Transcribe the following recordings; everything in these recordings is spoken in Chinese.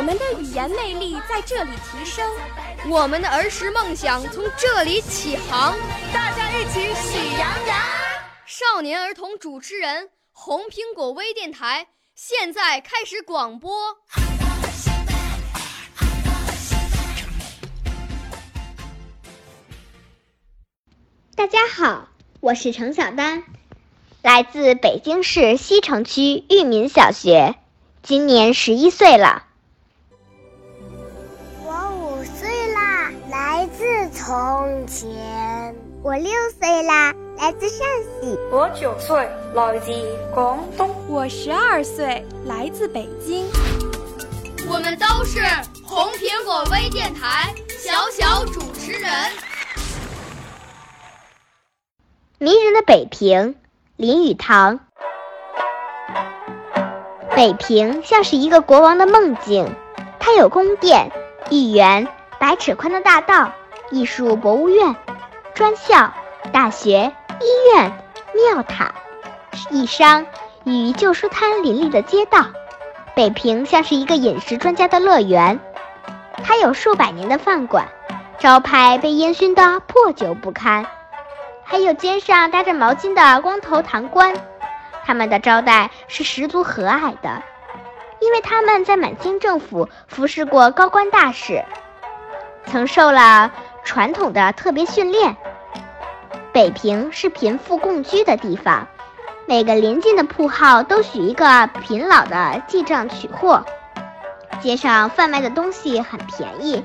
我们的语言魅力在这里提升，我们的儿时梦想从这里起航。大家一起喜羊羊。少年儿童主持人，红苹果微电台现在开始广播。大家好，我是程小丹，来自北京市西城区裕民小学，今年十一岁了。从前。我六岁啦，来自陕西。我九岁，来自广东。我十二岁，来自北京。我们都是红苹果微电台小小主持人。迷人的北平，林语堂。北平像是一个国王的梦境，它有宫殿、御园、百尺宽的大道、艺术博物院、专校、大学、医院、庙塔、义商与旧书摊林立的街道。北平像是一个饮食专家的乐园，它有数百年的饭馆，招牌被烟熏得破旧不堪。还有肩上搭着毛巾的光头堂官，他们的招待是十足和蔼的，因为他们在满清政府服侍过高官大使，曾受了传统的特别训练。北平是贫富共居的地方，每个邻近的铺号都许一个贫老的记账取货，街上贩卖的东西很便宜，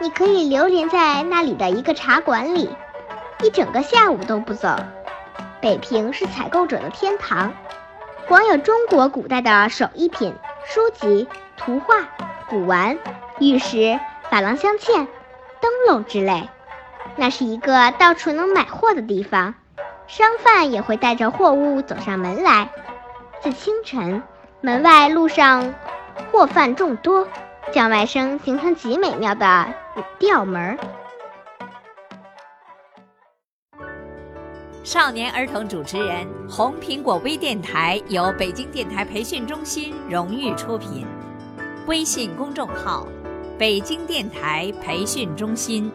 你可以流连在那里的一个茶馆里。一整个下午都不走。北平是采购者的天堂，光有中国古代的手艺品、书籍、图画、古玩、玉石、珐琅镶嵌、灯笼之类。那是一个到处能买货的地方，商贩也会带着货物走上门来。自清晨，门外路上货贩众多，叫卖声形成极美妙的调门。少年儿童主持人，红苹果微电台由北京电台培训中心荣誉出品，微信公众号：北京电台培训中心。